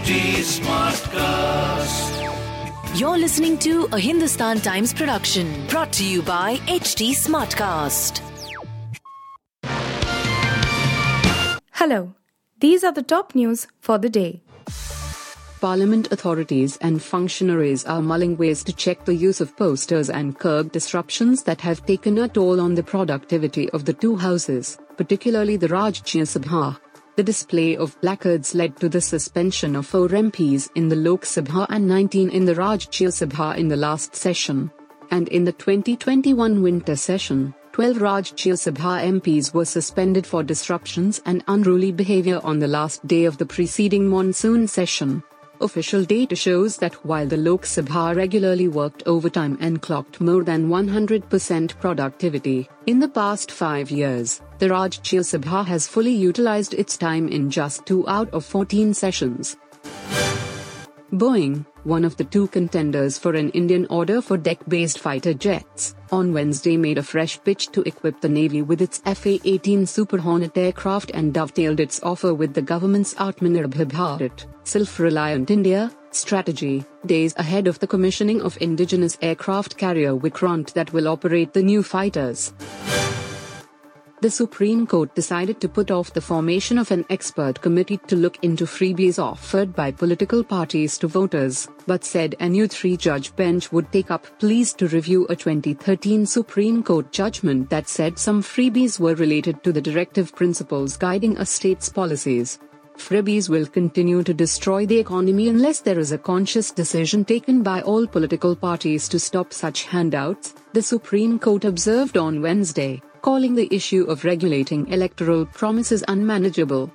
HT Smartcast. You're listening to a Hindustan Times production brought to you by HT Smartcast. Hello, these are the top news for the day. Parliament authorities and functionaries are mulling ways to check the use of posters and curb disruptions that have taken a toll on the productivity of the two houses, particularly the Rajya Sabha. The display of placards led to the suspension of four MPs in the Lok Sabha and 19 in the Rajya Sabha in the last session. And in the 2021 winter session, 12 Rajya Sabha MPs were suspended for disruptions and unruly behavior on the last day of the preceding monsoon session. Official data shows that while the Lok Sabha regularly worked overtime and clocked more than 100% productivity, in the past five years, the Rajya Sabha has fully utilized its time in just two out of 14 sessions. Boeing, one of the two contenders for an Indian order for deck based fighter jets, on Wednesday made a fresh pitch to equip the Navy with its FA 18 Super Hornet aircraft and dovetailed its offer with the government's Atmanirbhar Bharat, self reliant India, strategy, days ahead of the commissioning of indigenous aircraft carrier Vikrant that will operate the new fighters the Supreme Court decided to put off the formation of an expert committee to look into freebies offered by political parties to voters, but said a new three judge bench would take up pleas to review a 2013 Supreme Court judgment that said some freebies were related to the directive principles guiding a state's policies. Freebies will continue to destroy the economy unless there is a conscious decision taken by all political parties to stop such handouts, the Supreme Court observed on Wednesday calling the issue of regulating electoral promises unmanageable.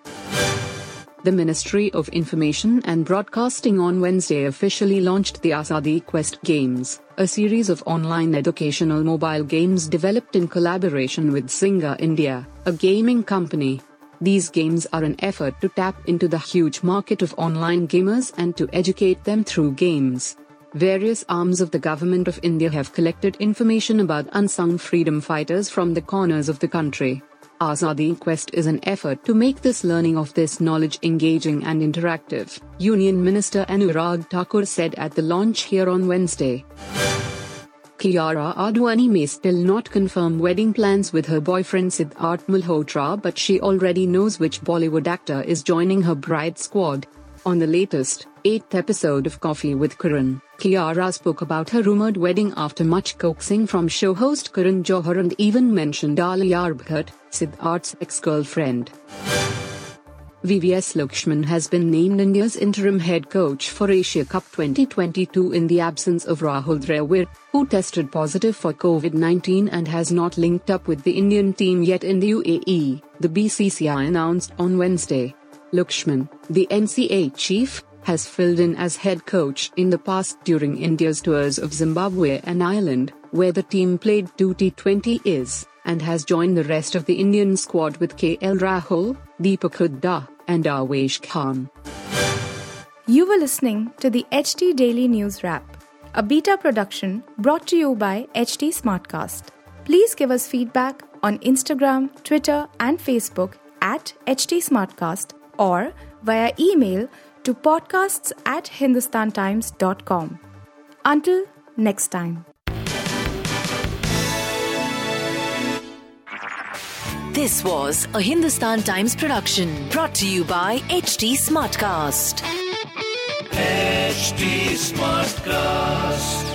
The Ministry of Information and Broadcasting on Wednesday officially launched the Azadi Quest Games, a series of online educational mobile games developed in collaboration with Zynga India, a gaming company. These games are an effort to tap into the huge market of online gamers and to educate them through games various arms of the Government of India have collected information about unsung freedom fighters from the corners of the country. Azadi Quest is an effort to make this learning of this knowledge engaging and interactive, Union Minister Anurag Thakur said at the launch here on Wednesday. Kiara Advani may still not confirm wedding plans with her boyfriend Sidharth Malhotra but she already knows which Bollywood actor is joining her bride squad. On the latest, eighth episode of Coffee with Karan, Kiara spoke about her rumored wedding after much coaxing from show host Karan Johar and even mentioned Alia Bhatt, Sidharth's ex-girlfriend. VVS Lakshman has been named India's interim head coach for Asia Cup 2022 in the absence of Rahul Dravid, who tested positive for COVID-19 and has not linked up with the Indian team yet in the UAE, the BCCI announced on Wednesday. Lakshman, the NCA chief, has filled in as head coach in the past during India's tours of Zimbabwe and Ireland, where the team played two T20s, and has joined the rest of the Indian squad with KL Rahul, Deepak Hooda, and Avesh Khan. You were listening to the HT Daily News Wrap, a beta production brought to you by HT Smartcast. Please give us feedback on Instagram, Twitter, and Facebook at HT Smartcast or via email to podcasts at hindustantimes.com. Until next time. This was a Hindustan Times production brought to you by HT Smartcast. HT Smartcast.